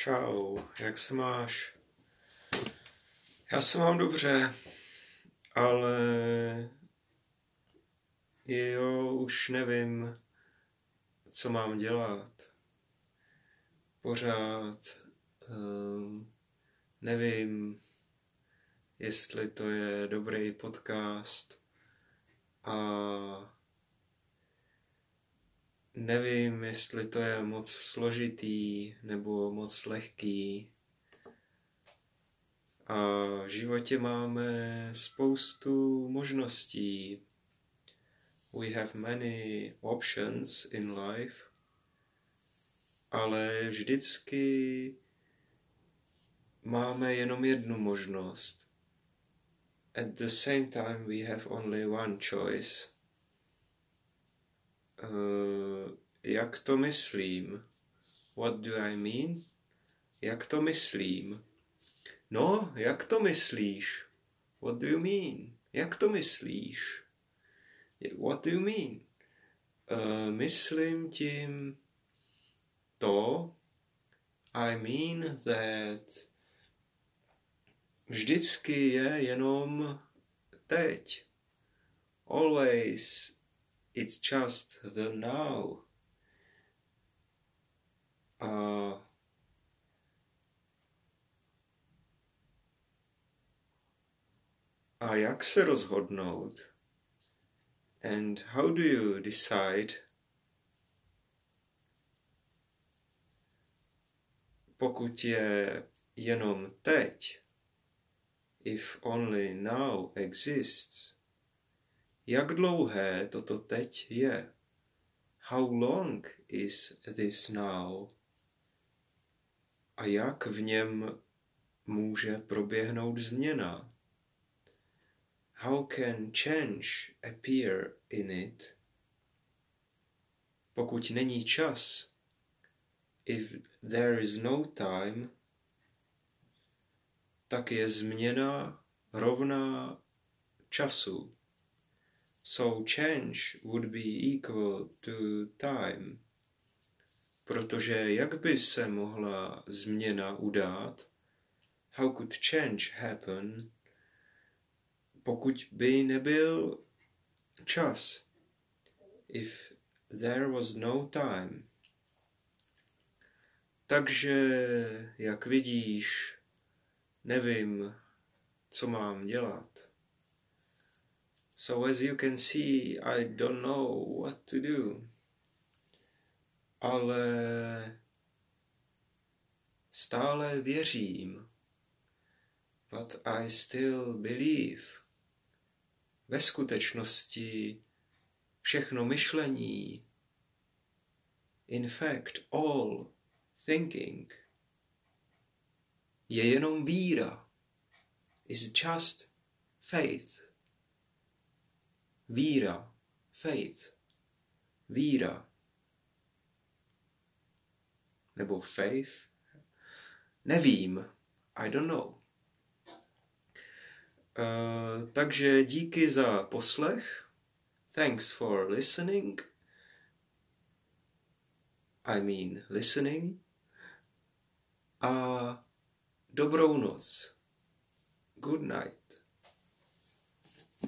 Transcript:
Čau, jak se máš? Já se mám dobře, ale jo, už nevím, co mám dělat. Pořád um, nevím, jestli to je dobrý podcast a Nevím, jestli to je moc složitý nebo moc lehký. A v životě máme spoustu možností. We have many options in life, ale vždycky máme jenom jednu možnost. At the same time we have only one choice. Uh, jak to myslím? What do I mean? Jak to myslím? No, jak to myslíš? What do you mean? Jak to myslíš? What do you mean? Uh, myslím tím to, I mean that vždycky je jenom teď. Always it's just the now. A a jak se rozhodnout? And how do you decide? Pokud je jenom teď, if only now exists, jak dlouhé toto teď je? How long is this now? A jak v něm může proběhnout změna? How can change appear in it? Pokud není čas, if there is no time, tak je změna rovná času. So change would be equal to time. Protože jak by se mohla změna udát? How could change happen? Pokud by nebyl čas. If there was no time. Takže, jak vidíš, nevím, co mám dělat. So as you can see, I don't know what to do. Ale stále věřím. But I still believe. Ve skutečnosti všechno myšlení, in fact all thinking, je jenom víra. Is just faith. Víra. Faith. Víra. Nebo faith? Nevím. I don't know. Uh, takže díky za poslech. Thanks for listening. I mean listening. A dobrou noc. Good night.